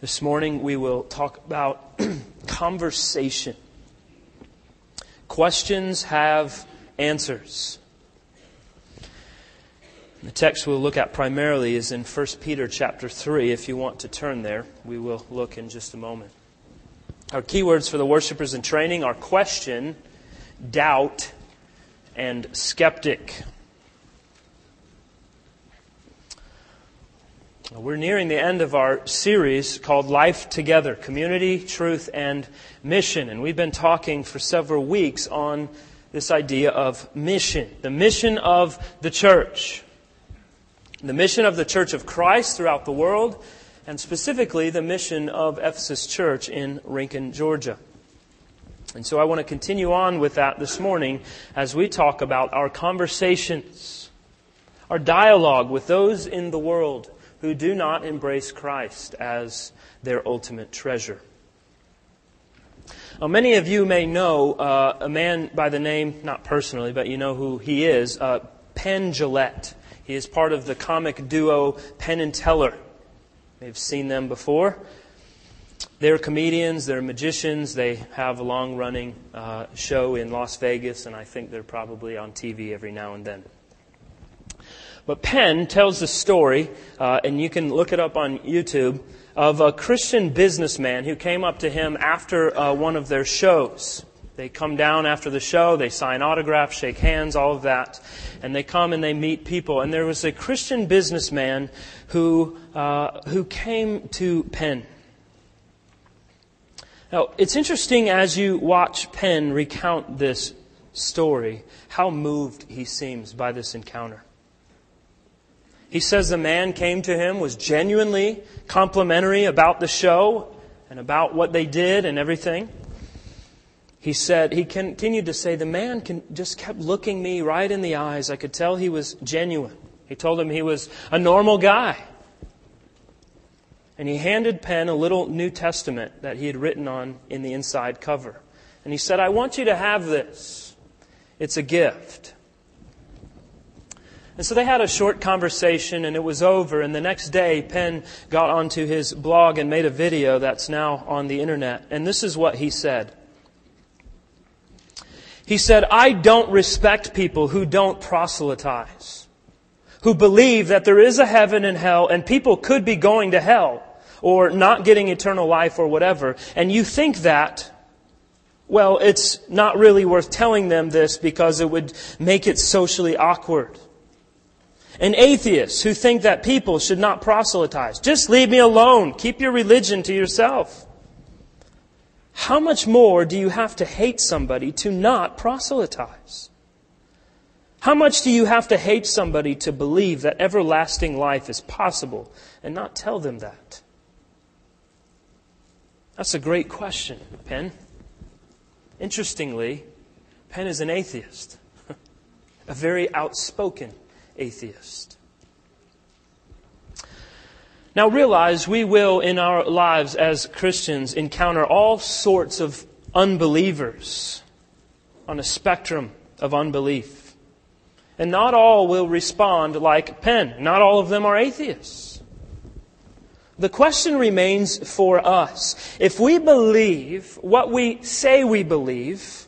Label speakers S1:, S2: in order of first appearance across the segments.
S1: This morning we will talk about conversation. Questions have answers. The text we'll look at primarily is in 1 Peter chapter 3. If you want to turn there, we will look in just a moment. Our keywords for the worshipers in training are question, doubt, and skeptic. We're nearing the end of our series called Life Together Community, Truth, and Mission. And we've been talking for several weeks on this idea of mission, the mission of the church, the mission of the Church of Christ throughout the world, and specifically the mission of Ephesus Church in Rincon, Georgia. And so I want to continue on with that this morning as we talk about our conversations, our dialogue with those in the world who do not embrace Christ as their ultimate treasure. Now, many of you may know uh, a man by the name, not personally, but you know who he is, uh, Penn Jillette. He is part of the comic duo Penn and Teller. You've seen them before. They're comedians, they're magicians, they have a long running uh, show in Las Vegas, and I think they're probably on TV every now and then. But Penn tells the story, uh, and you can look it up on YouTube, of a Christian businessman who came up to him after uh, one of their shows. They come down after the show, they sign autographs, shake hands, all of that, and they come and they meet people. And there was a Christian businessman who uh, who came to Penn. Now, it's interesting as you watch Penn recount this story how moved he seems by this encounter. He says the man came to him, was genuinely complimentary about the show and about what they did and everything. He said, he continued to say, the man can, just kept looking me right in the eyes. I could tell he was genuine. He told him he was a normal guy. And he handed Penn a little New Testament that he had written on in the inside cover. And he said, I want you to have this. It's a gift. And so they had a short conversation and it was over. And the next day, Penn got onto his blog and made a video that's now on the internet. And this is what he said. He said, I don't respect people who don't proselytize, who believe that there is a heaven and hell and people could be going to hell or not getting eternal life or whatever. And you think that well, it's not really worth telling them this because it would make it socially awkward and atheists who think that people should not proselytize. Just leave me alone. Keep your religion to yourself. How much more do you have to hate somebody to not proselytize? How much do you have to hate somebody to believe that everlasting life is possible and not tell them that? That's a great question, Penn. Interestingly, Penn is an atheist, a very outspoken atheist. Now realize we will in our lives as Christians encounter all sorts of unbelievers on a spectrum of unbelief. And not all will respond like Penn. Not all of them are atheists. The question remains for us. If we believe what we say we believe,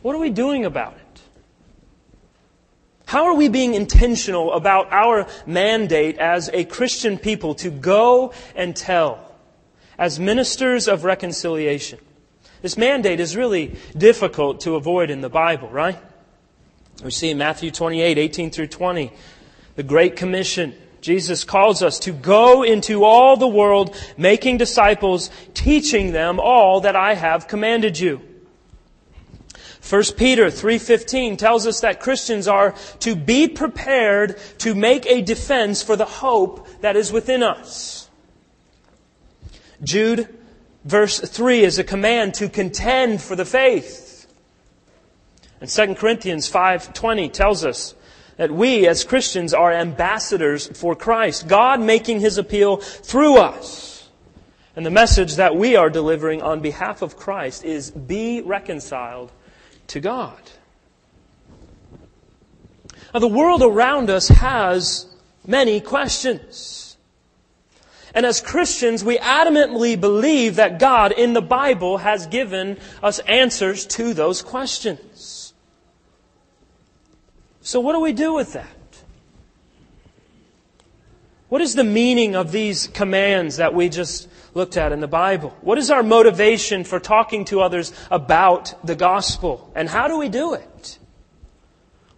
S1: what are we doing about it? How are we being intentional about our mandate as a Christian people to go and tell as ministers of reconciliation? This mandate is really difficult to avoid in the Bible, right? We see in Matthew 28, 18 through 20, the Great Commission. Jesus calls us to go into all the world, making disciples, teaching them all that I have commanded you. 1 Peter 3:15 tells us that Christians are to be prepared to make a defense for the hope that is within us. Jude verse 3 is a command to contend for the faith. And 2 Corinthians 5:20 tells us that we as Christians are ambassadors for Christ, God making his appeal through us. And the message that we are delivering on behalf of Christ is be reconciled to God. Now, the world around us has many questions. And as Christians, we adamantly believe that God in the Bible has given us answers to those questions. So what do we do with that? What is the meaning of these commands that we just looked at in the Bible? What is our motivation for talking to others about the gospel? And how do we do it?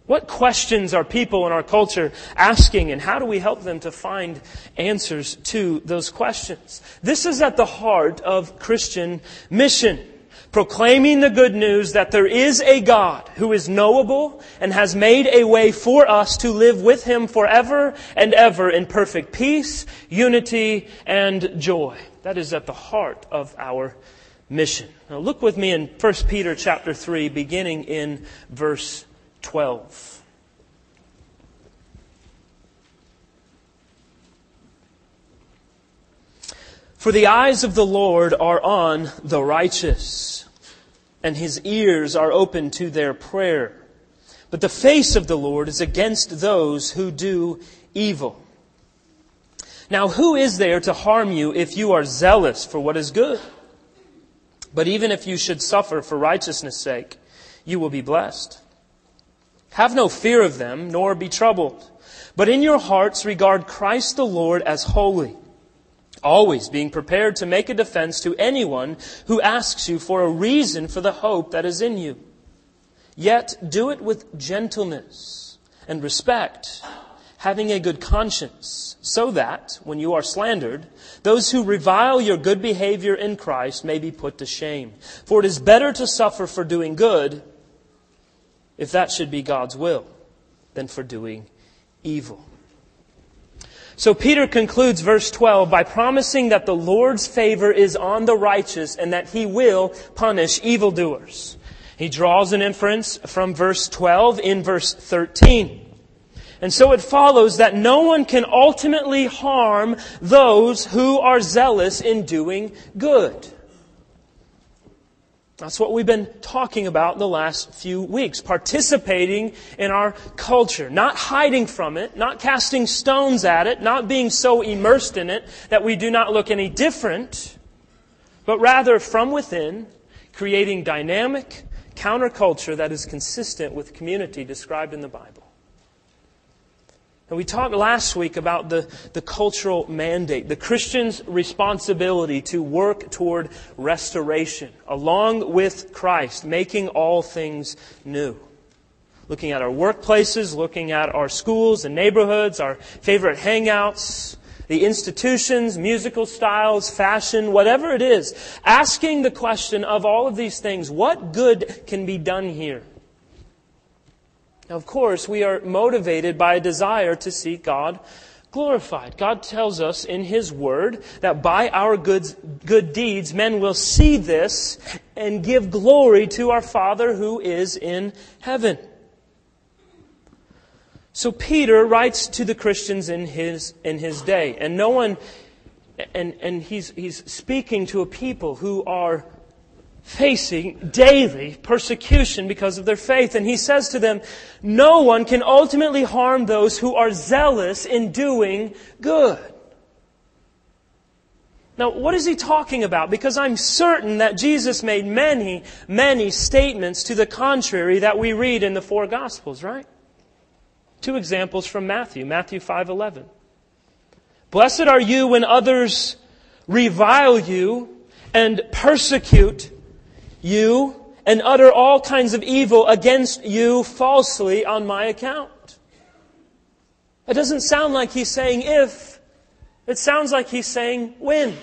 S1: What questions are people in our culture asking and how do we help them to find answers to those questions? This is at the heart of Christian mission. Proclaiming the good news that there is a God who is knowable and has made a way for us to live with Him forever and ever in perfect peace, unity, and joy. That is at the heart of our mission. Now look with me in 1 Peter chapter 3 beginning in verse 12. For the eyes of the Lord are on the righteous, and his ears are open to their prayer. But the face of the Lord is against those who do evil. Now, who is there to harm you if you are zealous for what is good? But even if you should suffer for righteousness' sake, you will be blessed. Have no fear of them, nor be troubled. But in your hearts regard Christ the Lord as holy, always being prepared to make a defense to anyone who asks you for a reason for the hope that is in you. Yet do it with gentleness and respect, having a good conscience, so that, when you are slandered, those who revile your good behavior in Christ may be put to shame. For it is better to suffer for doing good if that should be God's will, than for doing evil. So Peter concludes verse 12 by promising that the Lord's favor is on the righteous and that he will punish evildoers. He draws an inference from verse 12 in verse 13. And so it follows that no one can ultimately harm those who are zealous in doing good. That's what we've been talking about in the last few weeks. Participating in our culture. Not hiding from it, not casting stones at it, not being so immersed in it that we do not look any different, but rather from within, creating dynamic counterculture that is consistent with community described in the Bible. And we talked last week about the, the cultural mandate, the Christian's responsibility to work toward restoration, along with Christ, making all things new. Looking at our workplaces, looking at our schools and neighborhoods, our favorite hangouts, the institutions, musical styles, fashion, whatever it is, asking the question of all of these things, what good can be done here? Of course, we are motivated by a desire to see God glorified. God tells us in His Word that by our good, good deeds, men will see this and give glory to our Father who is in heaven. So Peter writes to the Christians in his, in his day, and no one, and, and he's, he's speaking to a people who are facing daily persecution because of their faith. And he says to them, no one can ultimately harm those who are zealous in doing good. Now, what is he talking about? Because I'm certain that Jesus made many, many statements to the contrary that we read in the four Gospels, right? Two examples from Matthew, Matthew 5:11. Blessed are you when others revile you and persecute you and utter all kinds of evil against you falsely on my account. It doesn't sound like he's saying if. It sounds like he's saying when.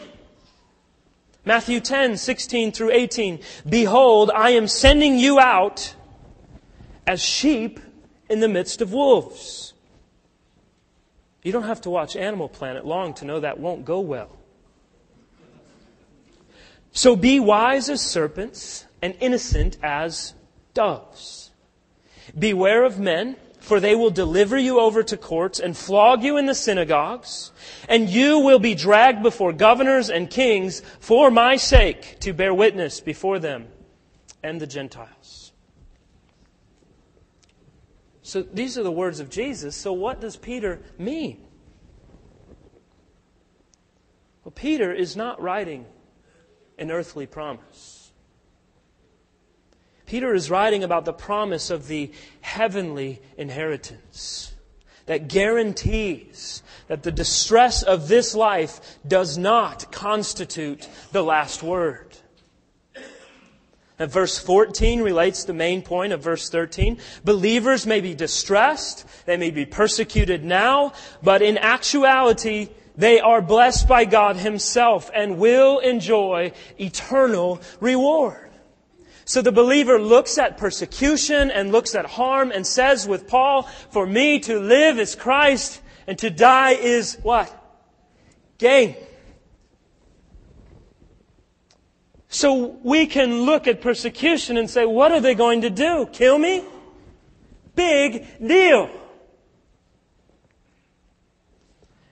S1: Matthew 10, 16 through 18. Behold, I am sending you out as sheep in the midst of wolves. You don't have to watch Animal Planet long to know that won't go well. So be wise as serpents and innocent as doves. Beware of men, for they will deliver you over to courts and flog you in the synagogues, and you will be dragged before governors and kings for my sake to bear witness before them and the Gentiles. So these are the words of Jesus. So what does Peter mean? Well, Peter is not writing an earthly promise. Peter is writing about the promise of the heavenly inheritance that guarantees that the distress of this life does not constitute the last word. And verse 14 relates the main point of verse 13. Believers may be distressed, they may be persecuted now, but in actuality, they are blessed by God Himself and will enjoy eternal reward. So the believer looks at persecution and looks at harm and says with Paul, for me to live is Christ and to die is what? Gain. So we can look at persecution and say, what are they going to do? Kill me? Big deal.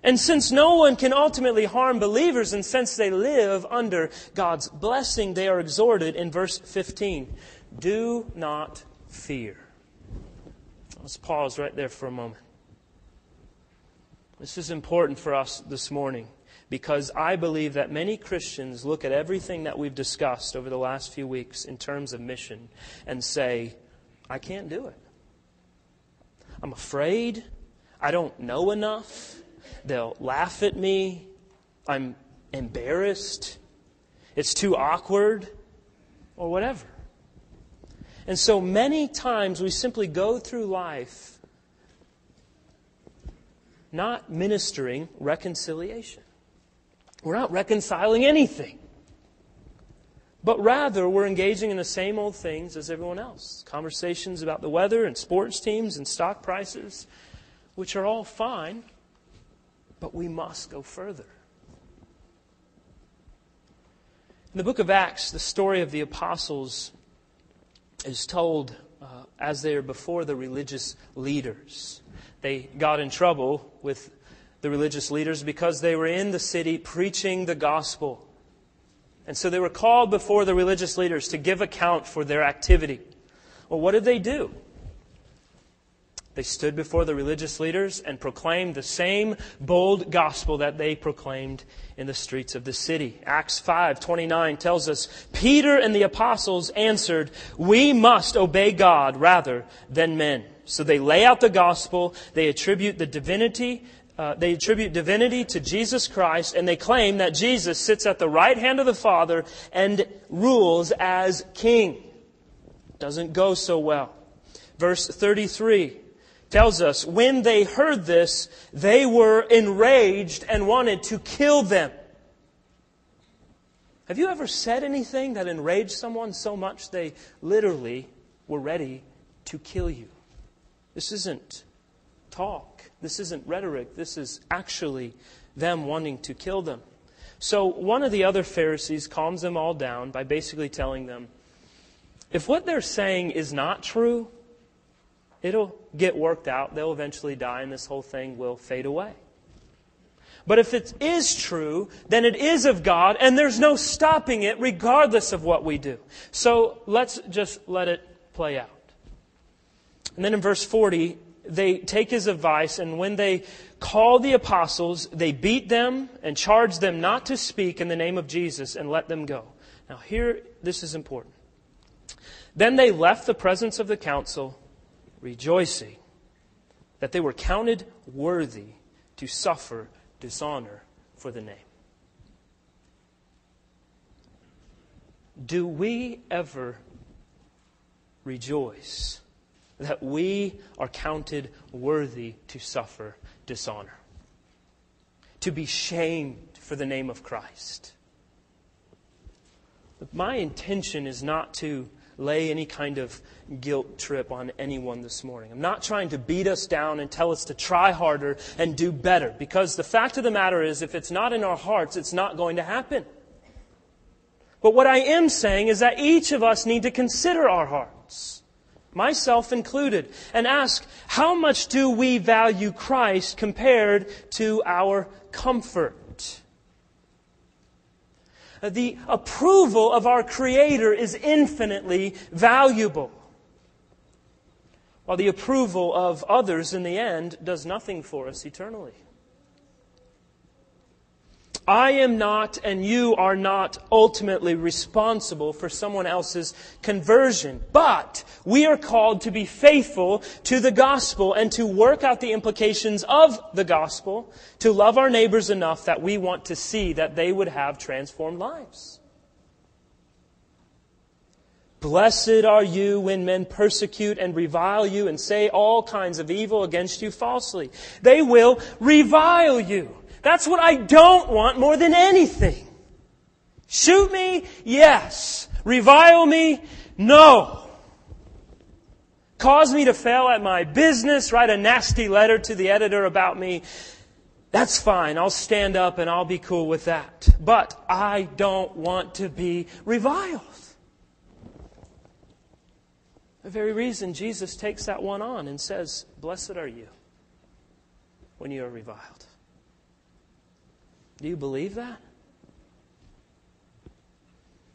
S1: And since no one can ultimately harm believers, and since they live under God's blessing, they are exhorted in verse 15 do not fear. Let's pause right there for a moment. This is important for us this morning because I believe that many Christians look at everything that we've discussed over the last few weeks in terms of mission and say, I can't do it. I'm afraid. I don't know enough. They'll laugh at me. I'm embarrassed. It's too awkward, or whatever. And so many times we simply go through life not ministering reconciliation. We're not reconciling anything. But rather, we're engaging in the same old things as everyone else. Conversations about the weather and sports teams and stock prices, which are all fine. But we must go further. In the book of Acts, the story of the apostles is told uh, as they are before the religious leaders. They got in trouble with the religious leaders because they were in the city preaching the gospel. And so they were called before the religious leaders to give account for their activity. Well, what did they do? They stood before the religious leaders and proclaimed the same bold gospel that they proclaimed in the streets of the city. Acts 5:29 tells us, Peter and the apostles answered, "We must obey God rather than men." So they lay out the gospel, they attribute the divinity uh, they attribute divinity to Jesus Christ, and they claim that Jesus sits at the right hand of the Father and rules as king. Doesn't go so well. Verse 33 tells us, when they heard this, they were enraged and wanted to kill them. Have you ever said anything that enraged someone so much they literally were ready to kill you? This isn't talk. This isn't rhetoric. This is actually them wanting to kill them. So one of the other Pharisees calms them all down by basically telling them, if what they're saying is not true, It'll get worked out. They'll eventually die, and this whole thing will fade away. But if it is true, then it is of God, and there's no stopping it regardless of what we do. So let's just let it play out. And then in verse 40, they take his advice, and when they call the apostles, they beat them and charge them not to speak in the name of Jesus and let them go. Now, here, this is important. Then they left the presence of the council rejoicing that they were counted worthy to suffer dishonor for the name. Do we ever rejoice that we are counted worthy to suffer dishonor? To be shamed for the name of Christ? My intention is not to lay any kind of guilt trip on anyone this morning. I'm not trying to beat us down and tell us to try harder and do better because the fact of the matter is if it's not in our hearts, it's not going to happen. But what I am saying is that each of us need to consider our hearts, myself included, and ask, how much do we value Christ compared to our comfort? The approval of our Creator is infinitely valuable. While the approval of others in the end does nothing for us eternally. I am not and you are not ultimately responsible for someone else's conversion. But we are called to be faithful to the gospel and to work out the implications of the gospel, to love our neighbors enough that we want to see that they would have transformed lives. Blessed are you when men persecute and revile you and say all kinds of evil against you falsely. They will revile you. That's what I don't want more than anything. Shoot me? Yes. Revile me? No. Cause me to fail at my business, write a nasty letter to the editor about me. That's fine. I'll stand up and I'll be cool with that. But I don't want to be reviled. The very reason Jesus takes that one on and says, Blessed are you when you are reviled. Do you believe that?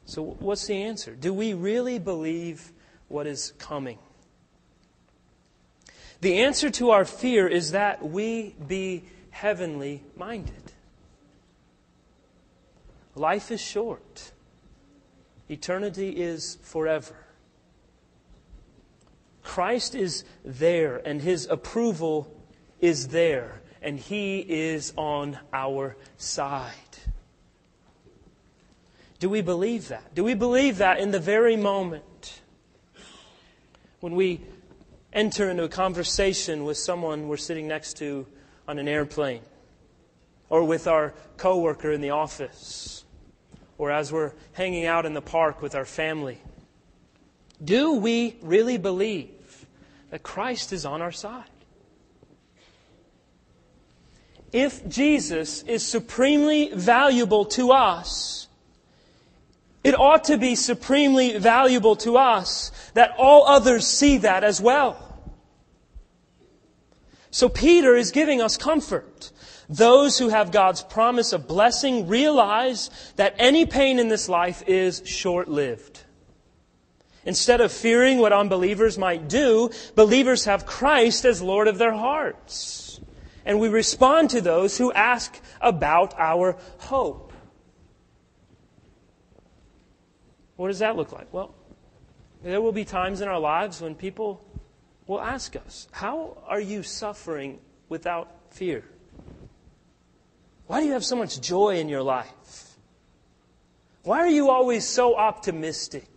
S1: So, what's the answer? Do we really believe what is coming? The answer to our fear is that we be heavenly minded. Life is short, eternity is forever. Christ is there, and his approval is there and He is on our side. Do we believe that? Do we believe that in the very moment when we enter into a conversation with someone we're sitting next to on an airplane, or with our coworker in the office, or as we're hanging out in the park with our family? Do we really believe that Christ is on our side? If Jesus is supremely valuable to us, it ought to be supremely valuable to us that all others see that as well. So Peter is giving us comfort. Those who have God's promise of blessing realize that any pain in this life is short lived. Instead of fearing what unbelievers might do, believers have Christ as Lord of their hearts and we respond to those who ask about our hope. What does that look like? Well, there will be times in our lives when people will ask us, How are you suffering without fear? Why do you have so much joy in your life? Why are you always so optimistic?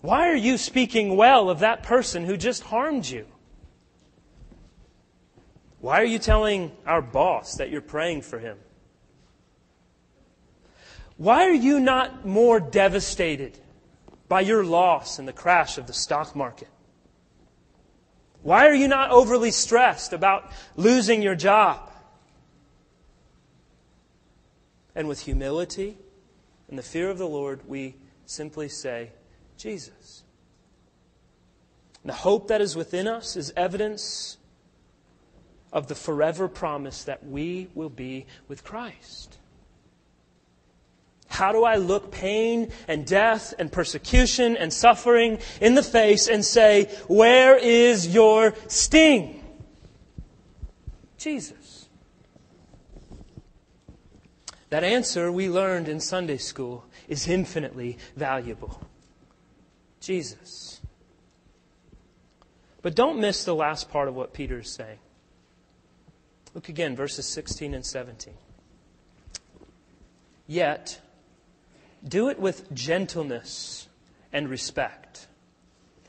S1: Why are you speaking well of that person who just harmed you? Why are you telling our boss that you're praying for him? Why are you not more devastated by your loss in the crash of the stock market? Why are you not overly stressed about losing your job? And with humility and the fear of the Lord, we simply say, Jesus. the hope that is within us is evidence of the forever promise that we will be with Christ. How do I look pain and death and persecution and suffering in the face and say, Where is your sting? Jesus. That answer we learned in Sunday school is infinitely valuable. Jesus. But don't miss the last part of what Peter is saying. Look again, verses 16 and 17. Yet, do it with gentleness and respect,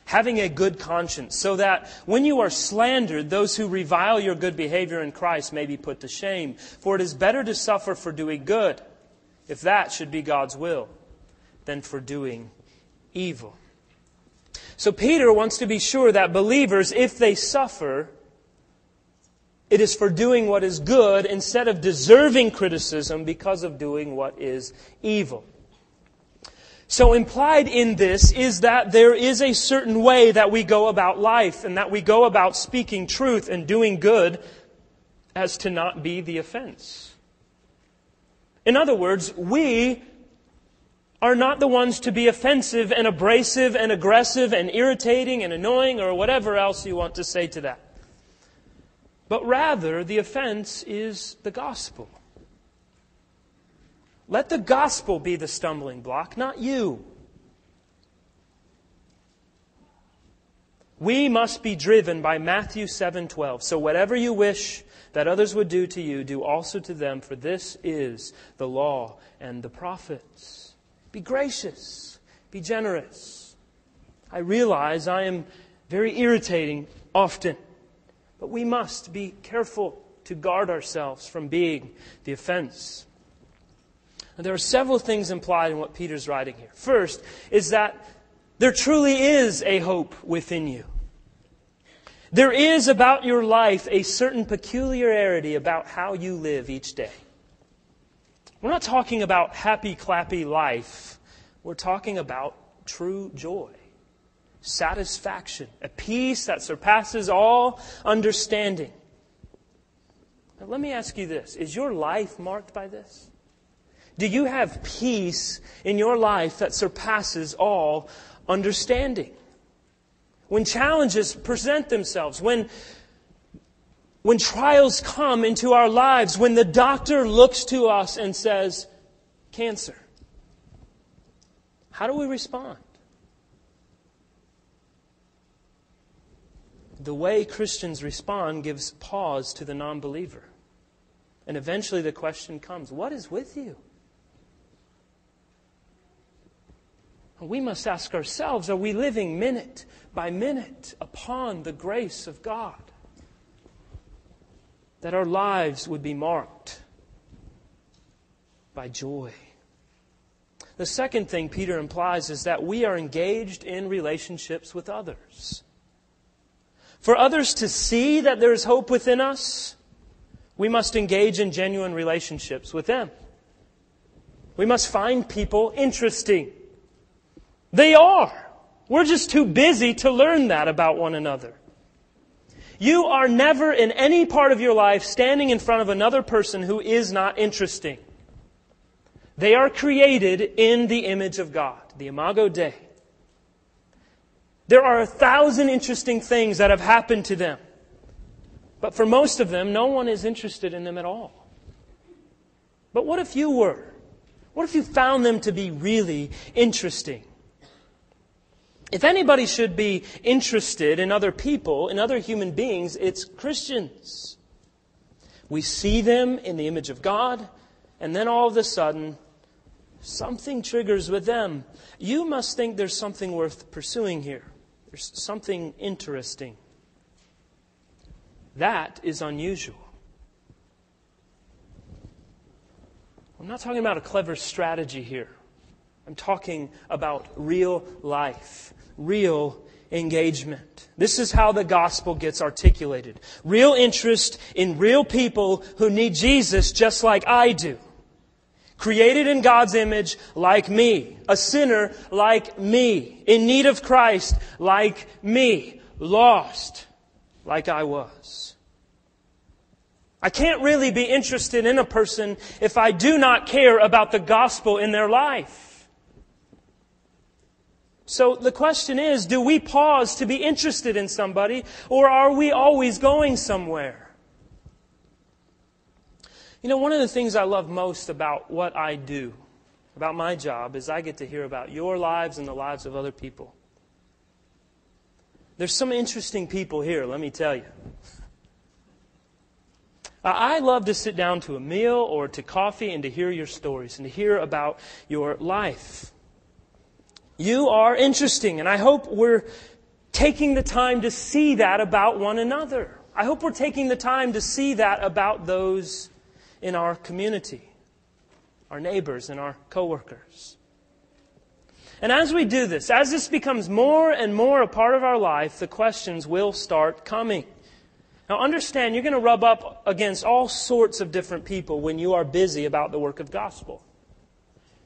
S1: having a good conscience, so that when you are slandered, those who revile your good behavior in Christ may be put to shame. For it is better to suffer for doing good, if that should be God's will, than for doing evil. So Peter wants to be sure that believers, if they suffer, it is for doing what is good instead of deserving criticism because of doing what is evil. So implied in this is that there is a certain way that we go about life and that we go about speaking truth and doing good as to not be the offense. In other words, we are not the ones to be offensive and abrasive and aggressive and irritating and annoying or whatever else you want to say to that but rather the offense is the gospel. Let the gospel be the stumbling block, not you. We must be driven by Matthew 7:12. So whatever you wish that others would do to you, do also to them, for this is the law and the prophets. Be gracious, be generous. I realize I am very irritating often, but we must be careful to guard ourselves from being the offense. And there are several things implied in what Peter's writing here. First is that there truly is a hope within you. There is about your life a certain peculiarity about how you live each day. We're not talking about happy, clappy life. We're talking about true joy, satisfaction, a peace that surpasses all understanding. Let me ask you this Is your life marked by this? Do you have peace in your life that surpasses all understanding? When challenges present themselves, when, when trials come into our lives, when the doctor looks to us and says, cancer, how do we respond? The way Christians respond gives pause to the non believer. And eventually the question comes what is with you? We must ask ourselves are we living minute by minute upon the grace of God? That our lives would be marked by joy. The second thing Peter implies is that we are engaged in relationships with others. For others to see that there is hope within us, we must engage in genuine relationships with them. We must find people interesting. They are. We're just too busy to learn that about one another. You are never in any part of your life standing in front of another person who is not interesting. They are created in the image of God, the Imago Dei. There are a thousand interesting things that have happened to them. But for most of them, no one is interested in them at all. But what if you were? What if you found them to be really interesting? If anybody should be interested in other people, in other human beings, it's Christians. We see them in the image of God, and then all of a sudden, something triggers with them. You must think there's something worth pursuing here. There's something interesting. That is unusual. I'm not talking about a clever strategy here. I'm talking about real life real engagement. This is how the gospel gets articulated. Real interest in real people who need Jesus just like I do. Created in God's image like me. A sinner like me. In need of Christ like me. Lost like I was. I can't really be interested in a person if I do not care about the gospel in their life. So the question is, do we pause to be interested in somebody, or are we always going somewhere? You know, one of the things I love most about what I do, about my job, is I get to hear about your lives and the lives of other people. There's some interesting people here, let me tell you. I love to sit down to a meal or to coffee and to hear your stories and to hear about your life. You are interesting, and I hope we're taking the time to see that about one another. I hope we're taking the time to see that about those in our community, our neighbors and our coworkers. And as we do this, as this becomes more and more a part of our life, the questions will start coming. Now understand, you're going to rub up against all sorts of different people when you are busy about the work of gospel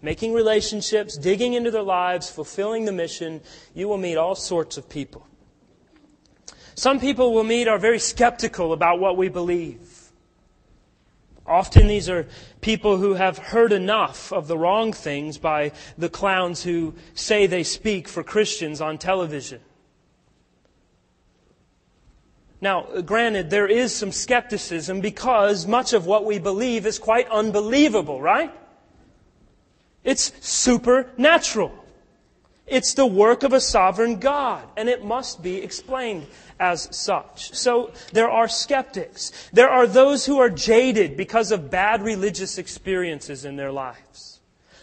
S1: making relationships, digging into their lives, fulfilling the mission, you will meet all sorts of people. Some people we'll meet are very skeptical about what we believe. Often these are people who have heard enough of the wrong things by the clowns who say they speak for Christians on television. Now, granted, there is some skepticism because much of what we believe is quite unbelievable, right? It's supernatural. It's the work of a sovereign God, and it must be explained as such. So there are skeptics. There are those who are jaded because of bad religious experiences in their lives.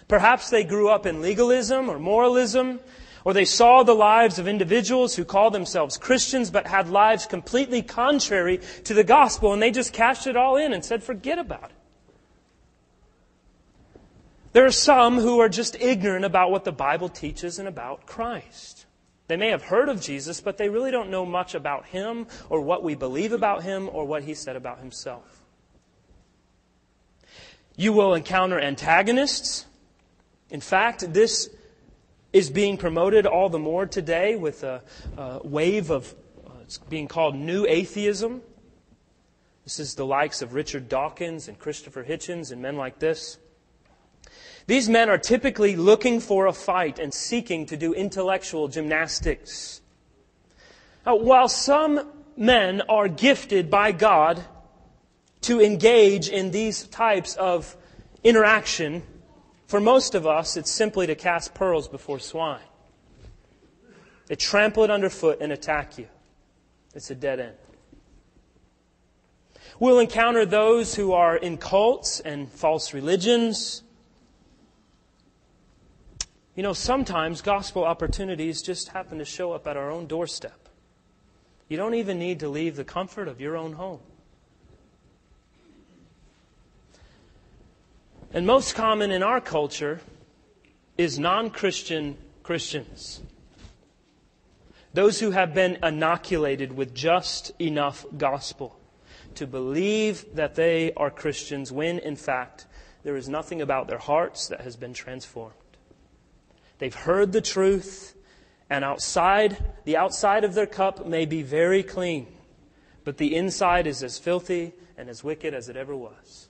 S1: Perhaps they grew up in legalism or moralism, or they saw the lives of individuals who call themselves Christians but had lives completely contrary to the gospel, and they just cashed it all in and said, forget about it. There are some who are just ignorant about what the Bible teaches and about Christ. They may have heard of Jesus, but they really don't know much about him or what we believe about him or what he said about himself. You will encounter antagonists. In fact, this is being promoted all the more today with a, a wave of, uh, it's being called new atheism. This is the likes of Richard Dawkins and Christopher Hitchens and men like this. These men are typically looking for a fight and seeking to do intellectual gymnastics. Now, while some men are gifted by God to engage in these types of interaction, for most of us, it's simply to cast pearls before swine. They trample it underfoot and attack you. It's a dead end. We'll encounter those who are in cults and false religions. You know, sometimes gospel opportunities just happen to show up at our own doorstep. You don't even need to leave the comfort of your own home. And most common in our culture is non Christian Christians. Those who have been inoculated with just enough gospel to believe that they are Christians when, in fact, there is nothing about their hearts that has been transformed. They've heard the truth, and outside, the outside of their cup may be very clean, but the inside is as filthy and as wicked as it ever was.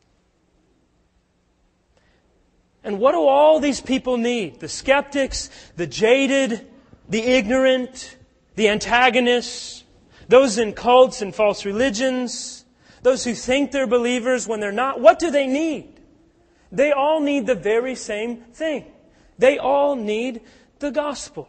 S1: And what do all these people need? The skeptics, the jaded, the ignorant, the antagonists, those in cults and false religions, those who think they're believers when they're not. What do they need? They all need the very same thing. They all need the gospel.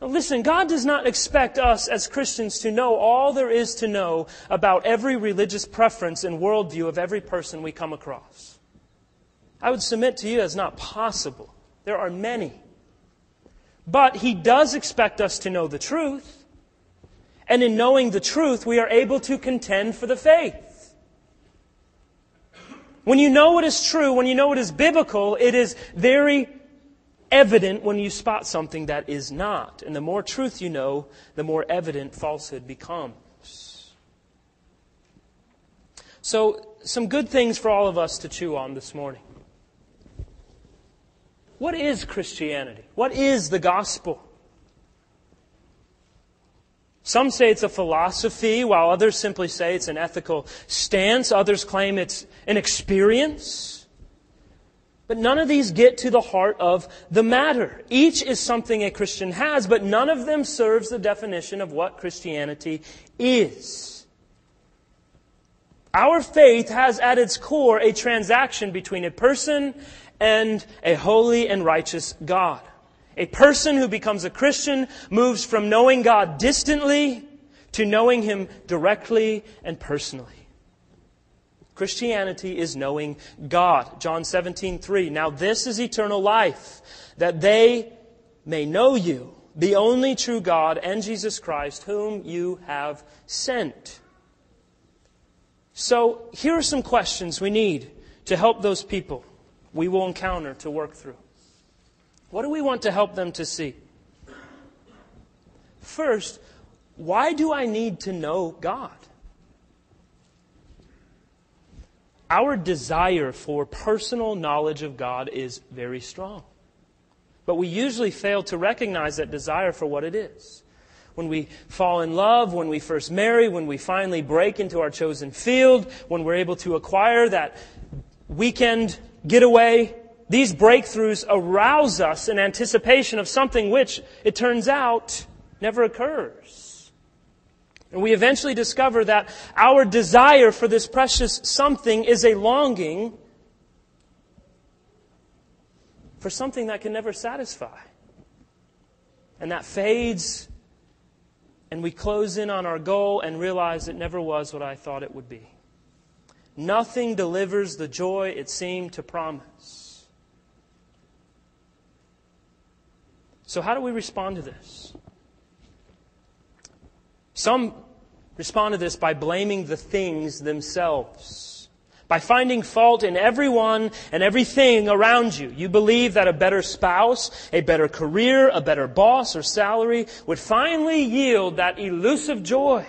S1: Now listen, God does not expect us as Christians to know all there is to know about every religious preference and worldview of every person we come across. I would submit to you as not possible. There are many. But He does expect us to know the truth. And in knowing the truth, we are able to contend for the faith. When you know what is true, when you know what is biblical, it is very evident when you spot something that is not. And the more truth you know, the more evident falsehood becomes. So, some good things for all of us to chew on this morning. What is Christianity? What is the gospel? Some say it's a philosophy, while others simply say it's an ethical stance. Others claim it's an experience. But none of these get to the heart of the matter. Each is something a Christian has, but none of them serves the definition of what Christianity is. Our faith has at its core a transaction between a person and a holy and righteous God. A person who becomes a Christian moves from knowing God distantly to knowing Him directly and personally. Christianity is knowing God. John 17, 3. Now this is eternal life, that they may know you, the only true God, and Jesus Christ, whom you have sent. So here are some questions we need to help those people we will encounter to work through. What do we want to help them to see? First, why do I need to know God? Our desire for personal knowledge of God is very strong. But we usually fail to recognize that desire for what it is. When we fall in love, when we first marry, when we finally break into our chosen field, when we're able to acquire that weekend getaway these breakthroughs arouse us in anticipation of something which, it turns out, never occurs. And we eventually discover that our desire for this precious something is a longing for something that can never satisfy. And that fades, and we close in on our goal and realize it never was what I thought it would be. Nothing delivers the joy it seemed to promise. So, how do we respond to this? Some respond to this by blaming the things themselves by finding fault in everyone and everything around you. You believe that a better spouse, a better career, a better boss or salary would finally yield that elusive joy.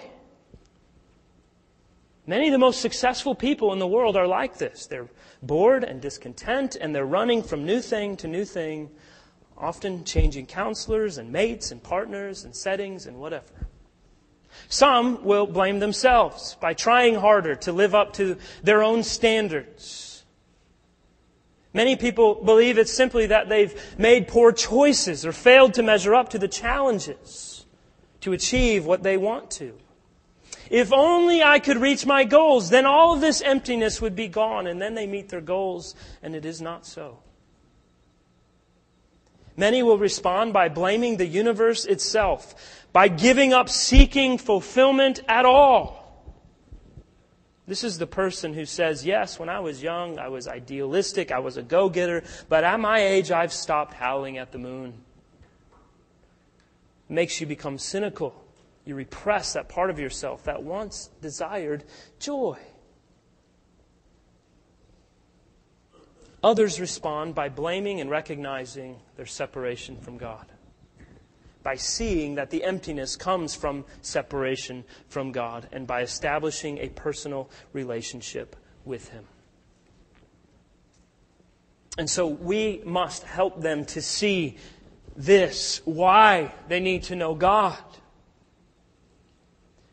S1: Many of the most successful people in the world are like this. They're bored and discontent and they're running from new thing to new thing, often changing counselors and mates and partners and settings and whatever. Some will blame themselves by trying harder to live up to their own standards. Many people believe it's simply that they've made poor choices or failed to measure up to the challenges to achieve what they want to. If only I could reach my goals, then all of this emptiness would be gone, and then they meet their goals, and it is not so. Many will respond by blaming the universe itself by giving up seeking fulfillment at all. This is the person who says, Yes, when I was young, I was idealistic, I was a go getter, but at my age, I've stopped howling at the moon. It makes you become cynical. You repress that part of yourself that once desired joy. Others respond by blaming and recognizing their separation from God by seeing that the emptiness comes from separation from God and by establishing a personal relationship with Him. And so we must help them to see this, why they need to know God.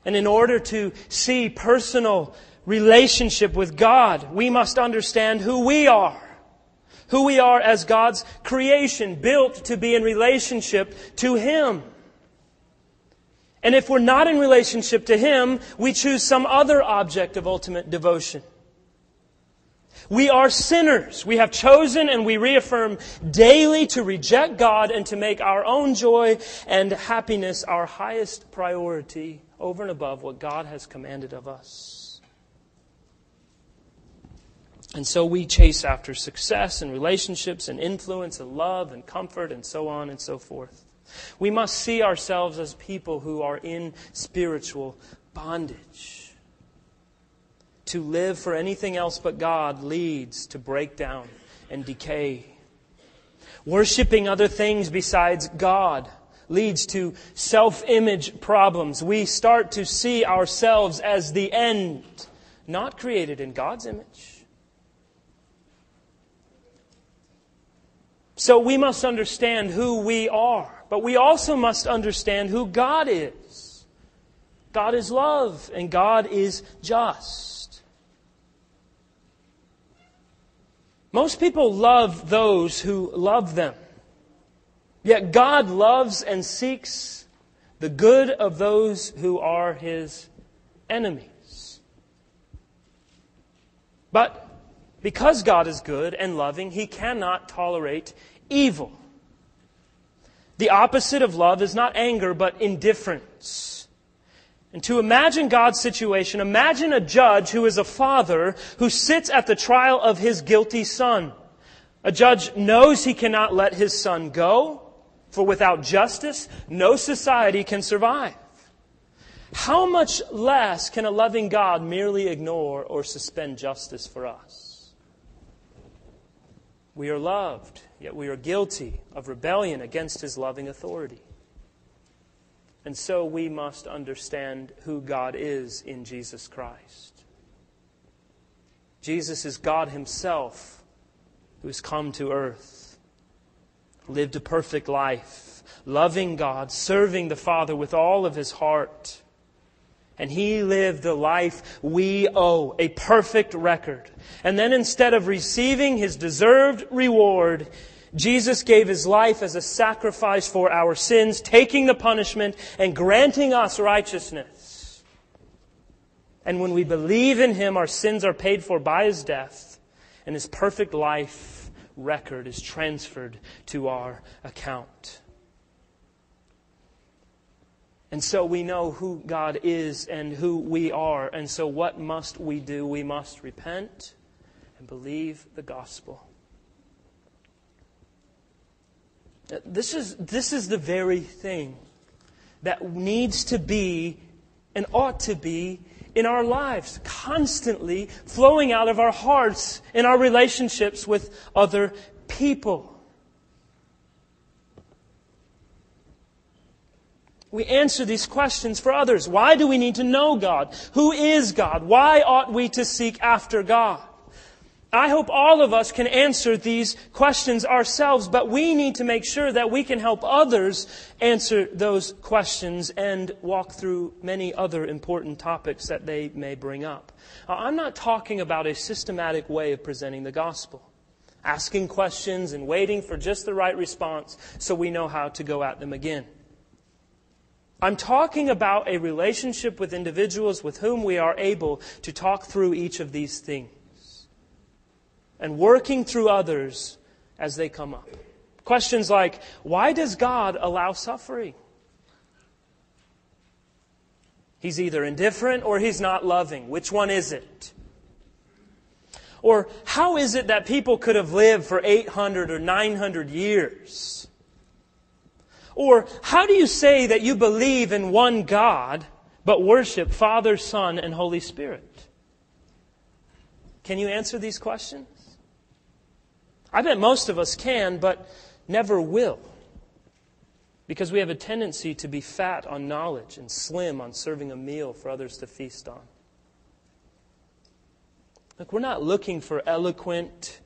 S1: And in order to see personal relationship with God, we must understand who we are who we are as God's creation, built to be in relationship to Him. And if we're not in relationship to Him, we choose some other object of ultimate devotion. We are sinners. We have chosen and we reaffirm daily to reject God and to make our own joy and happiness our highest priority over and above what God has commanded of us. And so we chase after success and relationships and influence and love and comfort and so on and so forth. We must see ourselves as people who are in spiritual bondage. To live for anything else but God leads to breakdown and decay. Worshipping other things besides God leads to self image problems. We start to see ourselves as the end, not created in God's image. So we must understand who we are, but we also must understand who God is. God is love and God is just. Most people love those who love them. Yet God loves and seeks the good of those who are his enemies. But because God is good and loving, He cannot tolerate evil. The opposite of love is not anger, but indifference. And to imagine God's situation, imagine a judge who is a father who sits at the trial of his guilty son. A judge knows he cannot let his son go, for without justice, no society can survive. How much less can a loving God merely ignore or suspend justice for us? We are loved, yet we are guilty of rebellion against his loving authority. And so we must understand who God is in Jesus Christ. Jesus is God Himself who has come to earth, lived a perfect life, loving God, serving the Father with all of His heart and he lived the life we owe, a perfect record. And then instead of receiving his deserved reward, Jesus gave his life as a sacrifice for our sins, taking the punishment and granting us righteousness. And when we believe in him, our sins are paid for by his death, and his perfect life record is transferred to our account. And so we know who God is and who we are. And so what must we do? We must repent and believe the gospel. This is, this is the very thing that needs to be and ought to be in our lives, constantly flowing out of our hearts in our relationships with other people. We answer these questions for others. Why do we need to know God? Who is God? Why ought we to seek after God? I hope all of us can answer these questions ourselves, but we need to make sure that we can help others answer those questions and walk through many other important topics that they may bring up. I'm not talking about a systematic way of presenting the gospel, asking questions and waiting for just the right response so we know how to go at them again. I'm talking about a relationship with individuals with whom we are able to talk through each of these things and working through others as they come up. Questions like, why does God allow suffering? He's either indifferent or he's not loving. Which one is it? Or how is it that people could have lived for 800 or 900 years? Or how do you say that you believe in one God but worship Father, Son, and Holy Spirit? Can you answer these questions? I bet most of us can, but never will. Because we have a tendency to be fat on knowledge and slim on serving a meal for others to feast on. Look, we're not looking for eloquent,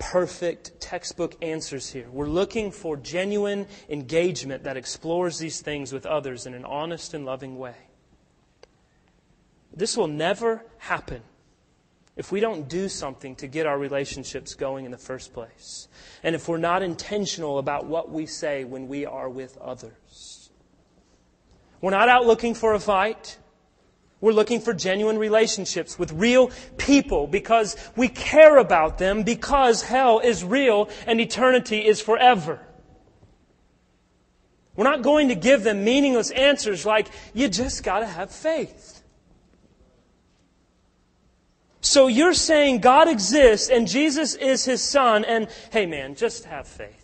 S1: perfect textbook answers here. We're looking for genuine engagement that explores these things with others in an honest and loving way. This will never happen if we don't do something to get our relationships going in the first place, and if we're not intentional about what we say when we are with others. We're not out looking for a fight. We're looking for genuine relationships with real people because we care about them because hell is real and eternity is forever. We're not going to give them meaningless answers like, you just gotta have faith. So you're saying God exists and Jesus is his son, and hey man, just have faith.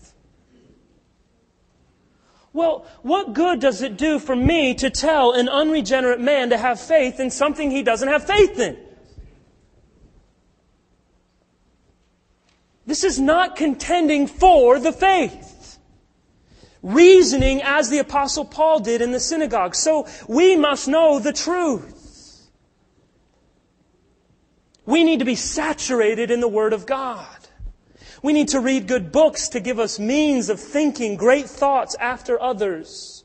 S1: Well, what good does it do for me to tell an unregenerate man to have faith in something he doesn't have faith in? This is not contending for the faith. Reasoning as the apostle Paul did in the synagogue. So we must know the truth. We need to be saturated in the Word of God. We need to read good books to give us means of thinking great thoughts after others.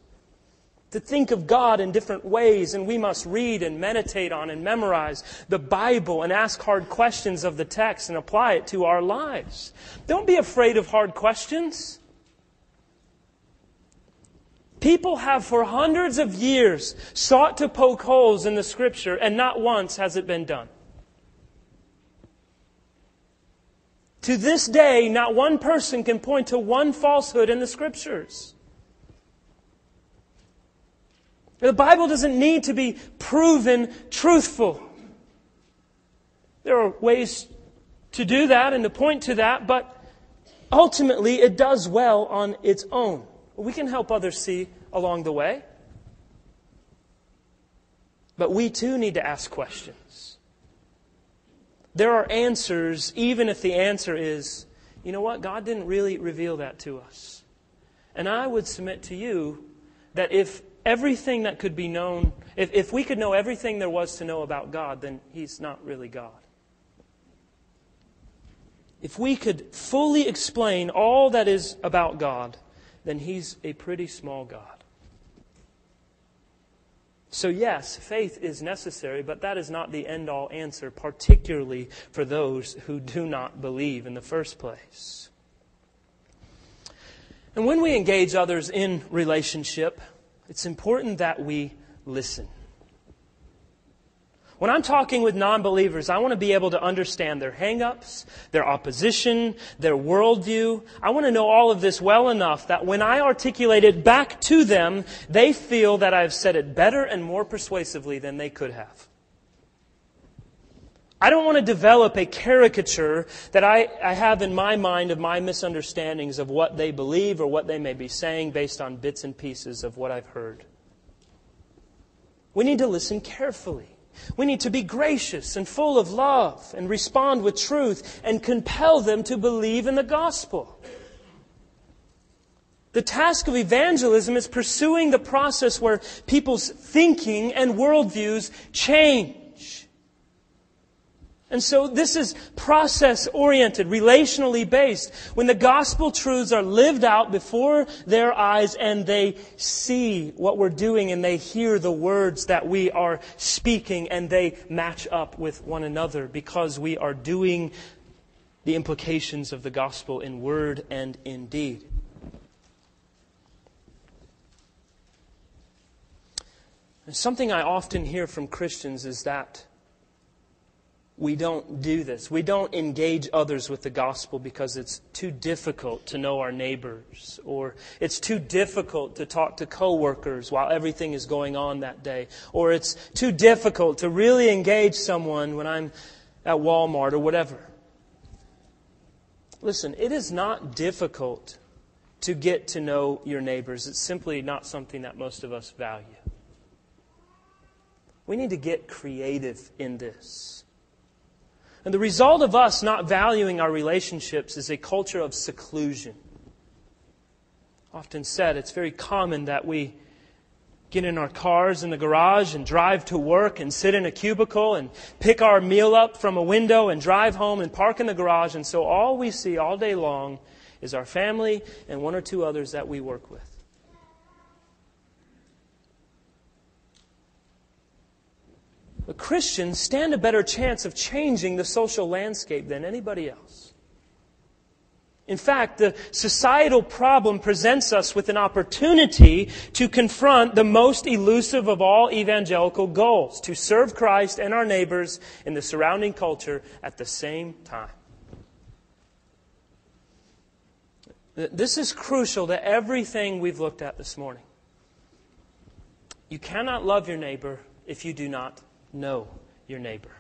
S1: To think of God in different ways, and we must read and meditate on and memorize the Bible and ask hard questions of the text and apply it to our lives. Don't be afraid of hard questions. People have for hundreds of years sought to poke holes in the scripture, and not once has it been done. To this day, not one person can point to one falsehood in the scriptures. The Bible doesn't need to be proven truthful. There are ways to do that and to point to that, but ultimately it does well on its own. We can help others see along the way. But we too need to ask questions. There are answers, even if the answer is, you know what, God didn't really reveal that to us. And I would submit to you that if everything that could be known, if, if we could know everything there was to know about God, then He's not really God. If we could fully explain all that is about God, then He's a pretty small God. So, yes, faith is necessary, but that is not the end all answer, particularly for those who do not believe in the first place. And when we engage others in relationship, it's important that we listen. When I'm talking with non believers, I want to be able to understand their hangups, their opposition, their worldview. I want to know all of this well enough that when I articulate it back to them, they feel that I've said it better and more persuasively than they could have. I don't want to develop a caricature that I, I, have in my mind of my misunderstandings of what they believe or what they may be saying based on bits and pieces of what I've heard. We need to listen carefully. We need to be gracious and full of love and respond with truth and compel them to believe in the gospel. The task of evangelism is pursuing the process where people's thinking and worldviews change. And so this is process oriented, relationally based. When the gospel truths are lived out before their eyes and they see what we're doing and they hear the words that we are speaking and they match up with one another because we are doing the implications of the gospel in word and in deed. And something I often hear from Christians is that we don't do this. We don't engage others with the gospel because it's too difficult to know our neighbors, or it's too difficult to talk to coworkers while everything is going on that day, or it's too difficult to really engage someone when I'm at Walmart or whatever. Listen, it is not difficult to get to know your neighbors. It's simply not something that most of us value. We need to get creative in this. And the result of us not valuing our relationships is a culture of seclusion. Often said, it's very common that we get in our cars in the garage and drive to work and sit in a cubicle and pick our meal up from a window and drive home and park in the garage. And so all we see all day long is our family and one or two others that we work with. Christians stand a better chance of changing the social landscape than anybody else. In fact, the societal problem presents us with an opportunity to confront the most elusive of all evangelical goals to serve Christ and our neighbors in the surrounding culture at the same time. This is crucial to everything we've looked at this morning. You cannot love your neighbor if you do not know your neighbor.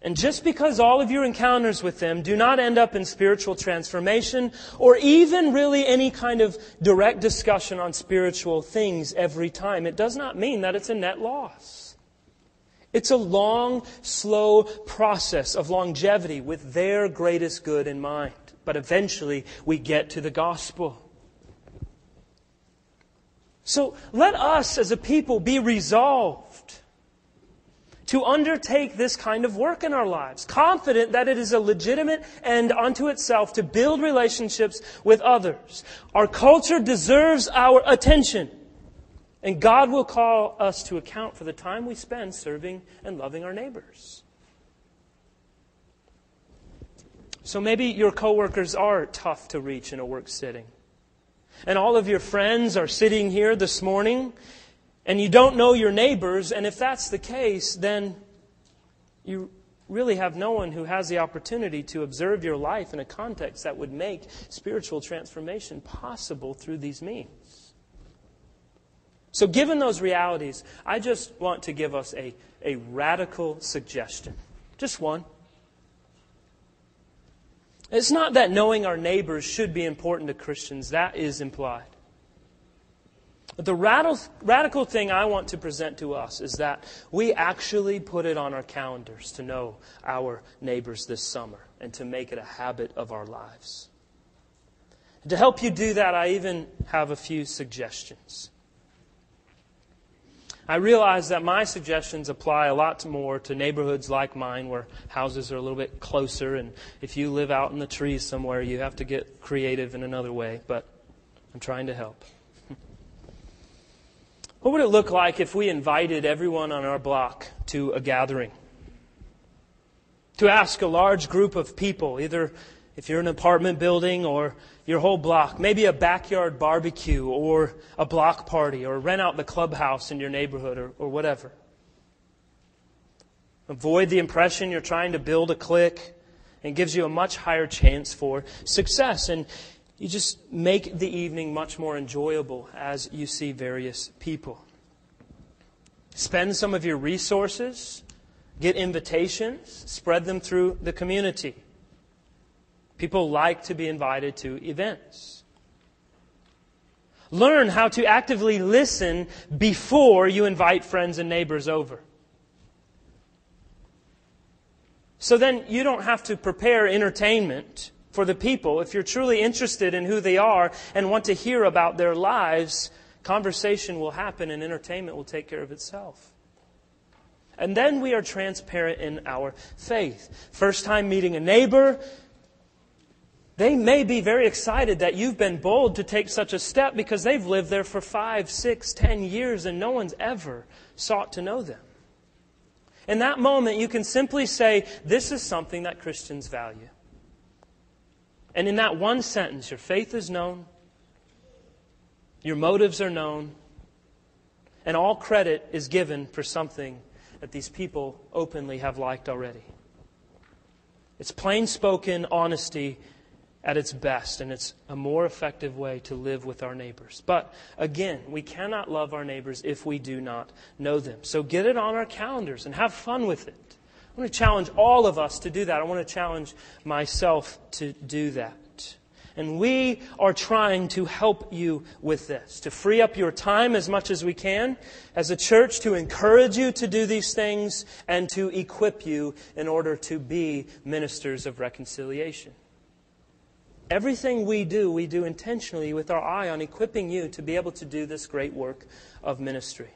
S1: And just because all of your encounters with them do not end up in spiritual transformation or even really any kind of direct discussion on spiritual things every time, it does not mean that it's a net loss. It's a long, slow process of longevity with their greatest good in mind. But eventually we get to the gospel. So let us as a people be resolved to undertake this kind of work in our lives, confident that it is a legitimate end unto itself to build relationships with others. Our culture deserves our attention. And God will call us to account for the time we spend serving and loving our neighbors. So maybe your coworkers are tough to reach in a work setting and all of your friends are sitting here this morning and you don't know your neighbors, and if that's the case, then you really have no one who has the opportunity to observe your life in a context that would make spiritual transformation possible through these means. So, given those realities, I just want to give us a, a radical suggestion. Just one. It's not that knowing our neighbors should be important to Christians, that is implied. But the radical thing I want to present to us is that we actually put it on our calendars to know our neighbors this summer and to make it a habit of our lives. to help you do that, I even have a few suggestions. I realize that my suggestions apply a lot more to neighborhoods like mine where houses are a little bit closer, and if you live out in the trees somewhere, you have to get creative in another way, but I'm trying to help. what would it look like if we invited everyone on our block to a gathering? To ask a large group of people, either If you're in an apartment building or your whole block, maybe a backyard barbecue or a block party or rent out the clubhouse in your neighborhood or, or whatever. Avoid the impression you're trying to build a clique and gives you a much higher chance for success. And you just make the evening much more enjoyable as you see various people. Spend some of your resources, get invitations, spread them through the community. People like to be invited to events. Learn how to actively listen before you invite friends and neighbors over. So then you don't have to prepare entertainment for the people. If you're truly interested in who they are and want to hear about their lives, conversation will happen and entertainment will take care of itself. And then we are transparent in our faith. First time meeting a neighbor, they may be very excited that you've been bold to take such a step because they've lived there for five, six, ten years and no one's ever sought to know them. In that moment, you can simply say, This is something that Christians value. And in that one sentence, your faith is known, your motives are known, and all credit is given for something that these people openly have liked already. It's plain spoken honesty at its best, and it's a more effective way to live with our neighbors. But again, we cannot love our neighbors if we do not know them. So get it on our calendars and have fun with it. I want to challenge all of us to do that. I want to challenge myself to do that. And we are trying to help you with this, to free up your time as much as we can as a church, to encourage you to do these things, and to equip you in order to be ministers of reconciliation. Everything we do, we do intentionally with our eye on equipping you to be able to do this great work of ministry.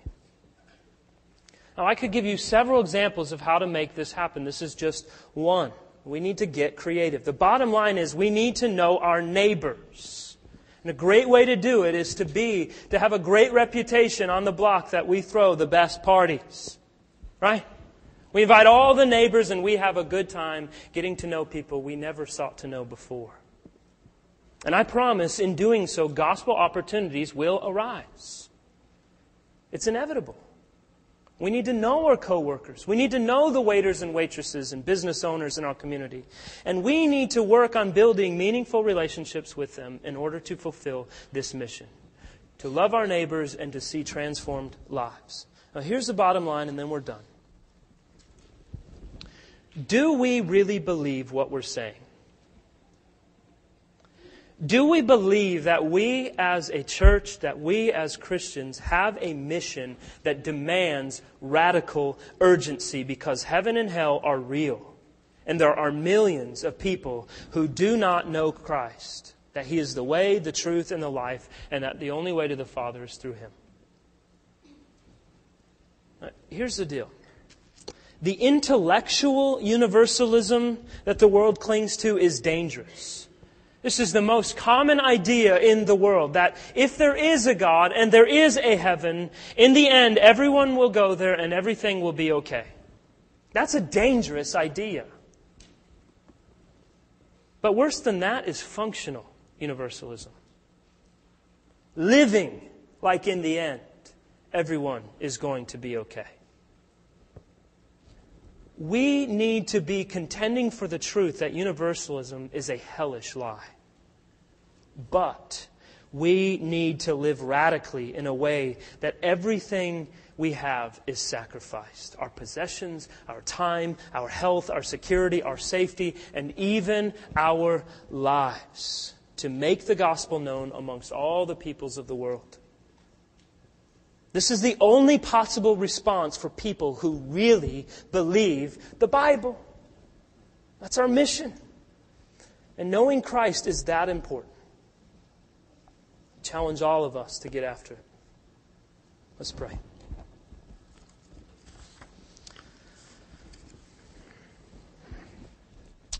S1: Now, I could give you several examples of how to make this happen. This is just one. We need to get creative. The bottom line is we need to know our neighbors. And a great way to do it is to be, to have a great reputation on the block that we throw the best parties. Right? We invite all the neighbors and we have a good time getting to know people we never sought to know before. And I promise in doing so, gospel opportunities will arise. It's inevitable. We need to know our coworkers. We need to know the waiters and waitresses and business owners in our community. And we need to work on building meaningful relationships with them in order to fulfill this mission to love our neighbors and to see transformed lives. Now, here's the bottom line, and then we're done. Do we really believe what we're saying? Do we believe that we as a church, that we as Christians have a mission that demands radical urgency because heaven and hell are real? And there are millions of people who do not know Christ, that He is the way, the truth, and the life, and that the only way to the Father is through Him. Uh, here's the deal. The intellectual universalism that the world clings to is dangerous. This is the most common idea in the world that if there is a God and there is a heaven, in the end, everyone will go there and everything will be okay. That's a dangerous idea. But worse than that is functional universalism. Living like in the end, everyone is going to be okay. We need to be contending for the truth that universalism is a hellish lie. But we need to live radically in a way that everything we have is sacrificed our possessions, our time, our health, our security, our safety, and even our lives to make the gospel known amongst all the peoples of the world. This is the only possible response for people who really believe the Bible. That's our mission. And knowing Christ is that important. Challenge all of us to get after it. Let's pray.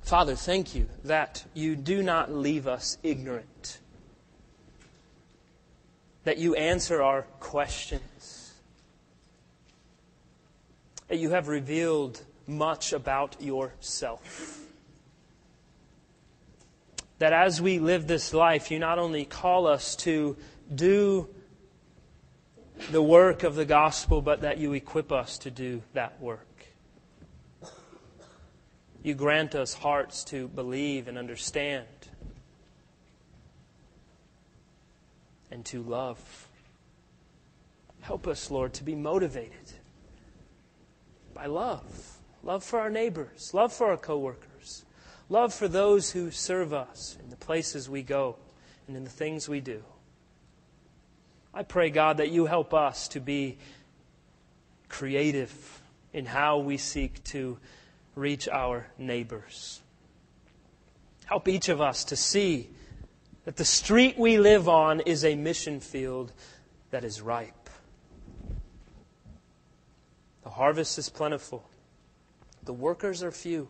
S1: Father, thank you that you do not leave us ignorant that you answer our questions, that you have revealed much about yourself. that as we live this life, you not only call us to do the work of the gospel, but that you equip us to do that work. You grant us hearts to believe and understand and to love. Help us, Lord, to be motivated by love love for our neighbors, love for our coworkers, love for those who serve us in the places we go and in the things we do. I pray, God, that you help us to be creative in how we seek to reach our neighbors. Help each of us to see that the street we live on is a mission field that is ripe. The harvest is plentiful, the workers are few.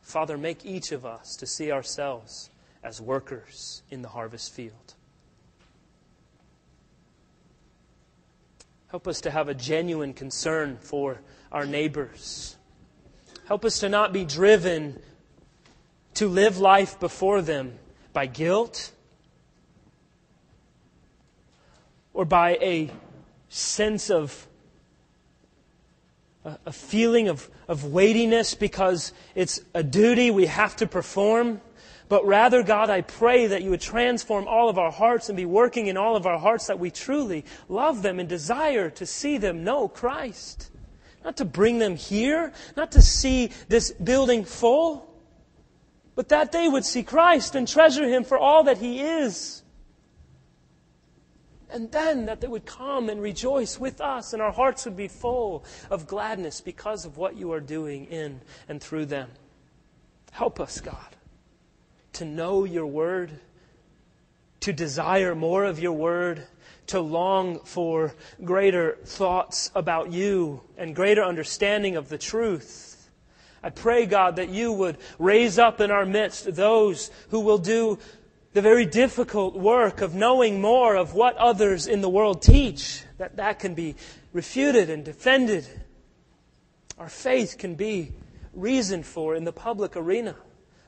S1: Father, make each of us to see ourselves as workers in the harvest field. Help us to have a genuine concern for our neighbors. Help us to not be driven to live life before them by guilt or by a sense of a feeling of, of weightiness because it's a duty we have to perform. But rather, God, I pray that you would transform all of our hearts and be working in all of our hearts that we truly love them and desire to see them know Christ. Not to bring them here, not to see this building full, but that they would see Christ and treasure Him for all that He is. And then that they would come and rejoice with us, and our hearts would be full of gladness because of what you are doing in and through them. Help us, God, to know your word, to desire more of your word, to long for greater thoughts about you and greater understanding of the truth. I pray, God, that you would raise up in our midst those who will do the very difficult work of knowing more of what others in the world teach, that that can be refuted and defended. Our faith can be reasoned for in the public arena.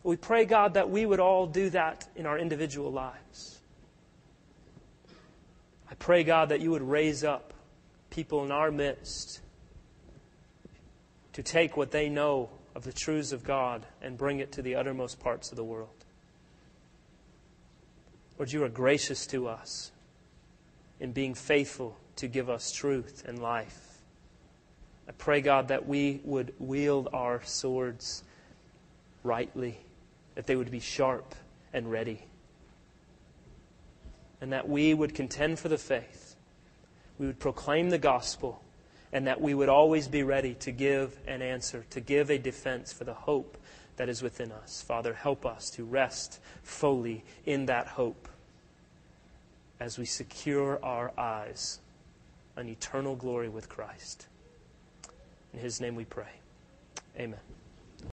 S1: We pray, God, that we would all do that in our individual lives. I pray, God, that you would raise up people in our midst to take what they know of the truths of God and bring it to the uttermost parts of the world. Lord, you are gracious to us in being faithful to give us truth and life. I pray, God, that we would wield our swords rightly, that they would be sharp and ready, and that we would contend for the faith. We would proclaim the gospel, and that we would always be ready to give an answer, to give a defense for the hope that is within us. Father, help us to rest fully in that hope as we secure our eyes on eternal glory with Christ. In His name we pray. Amen.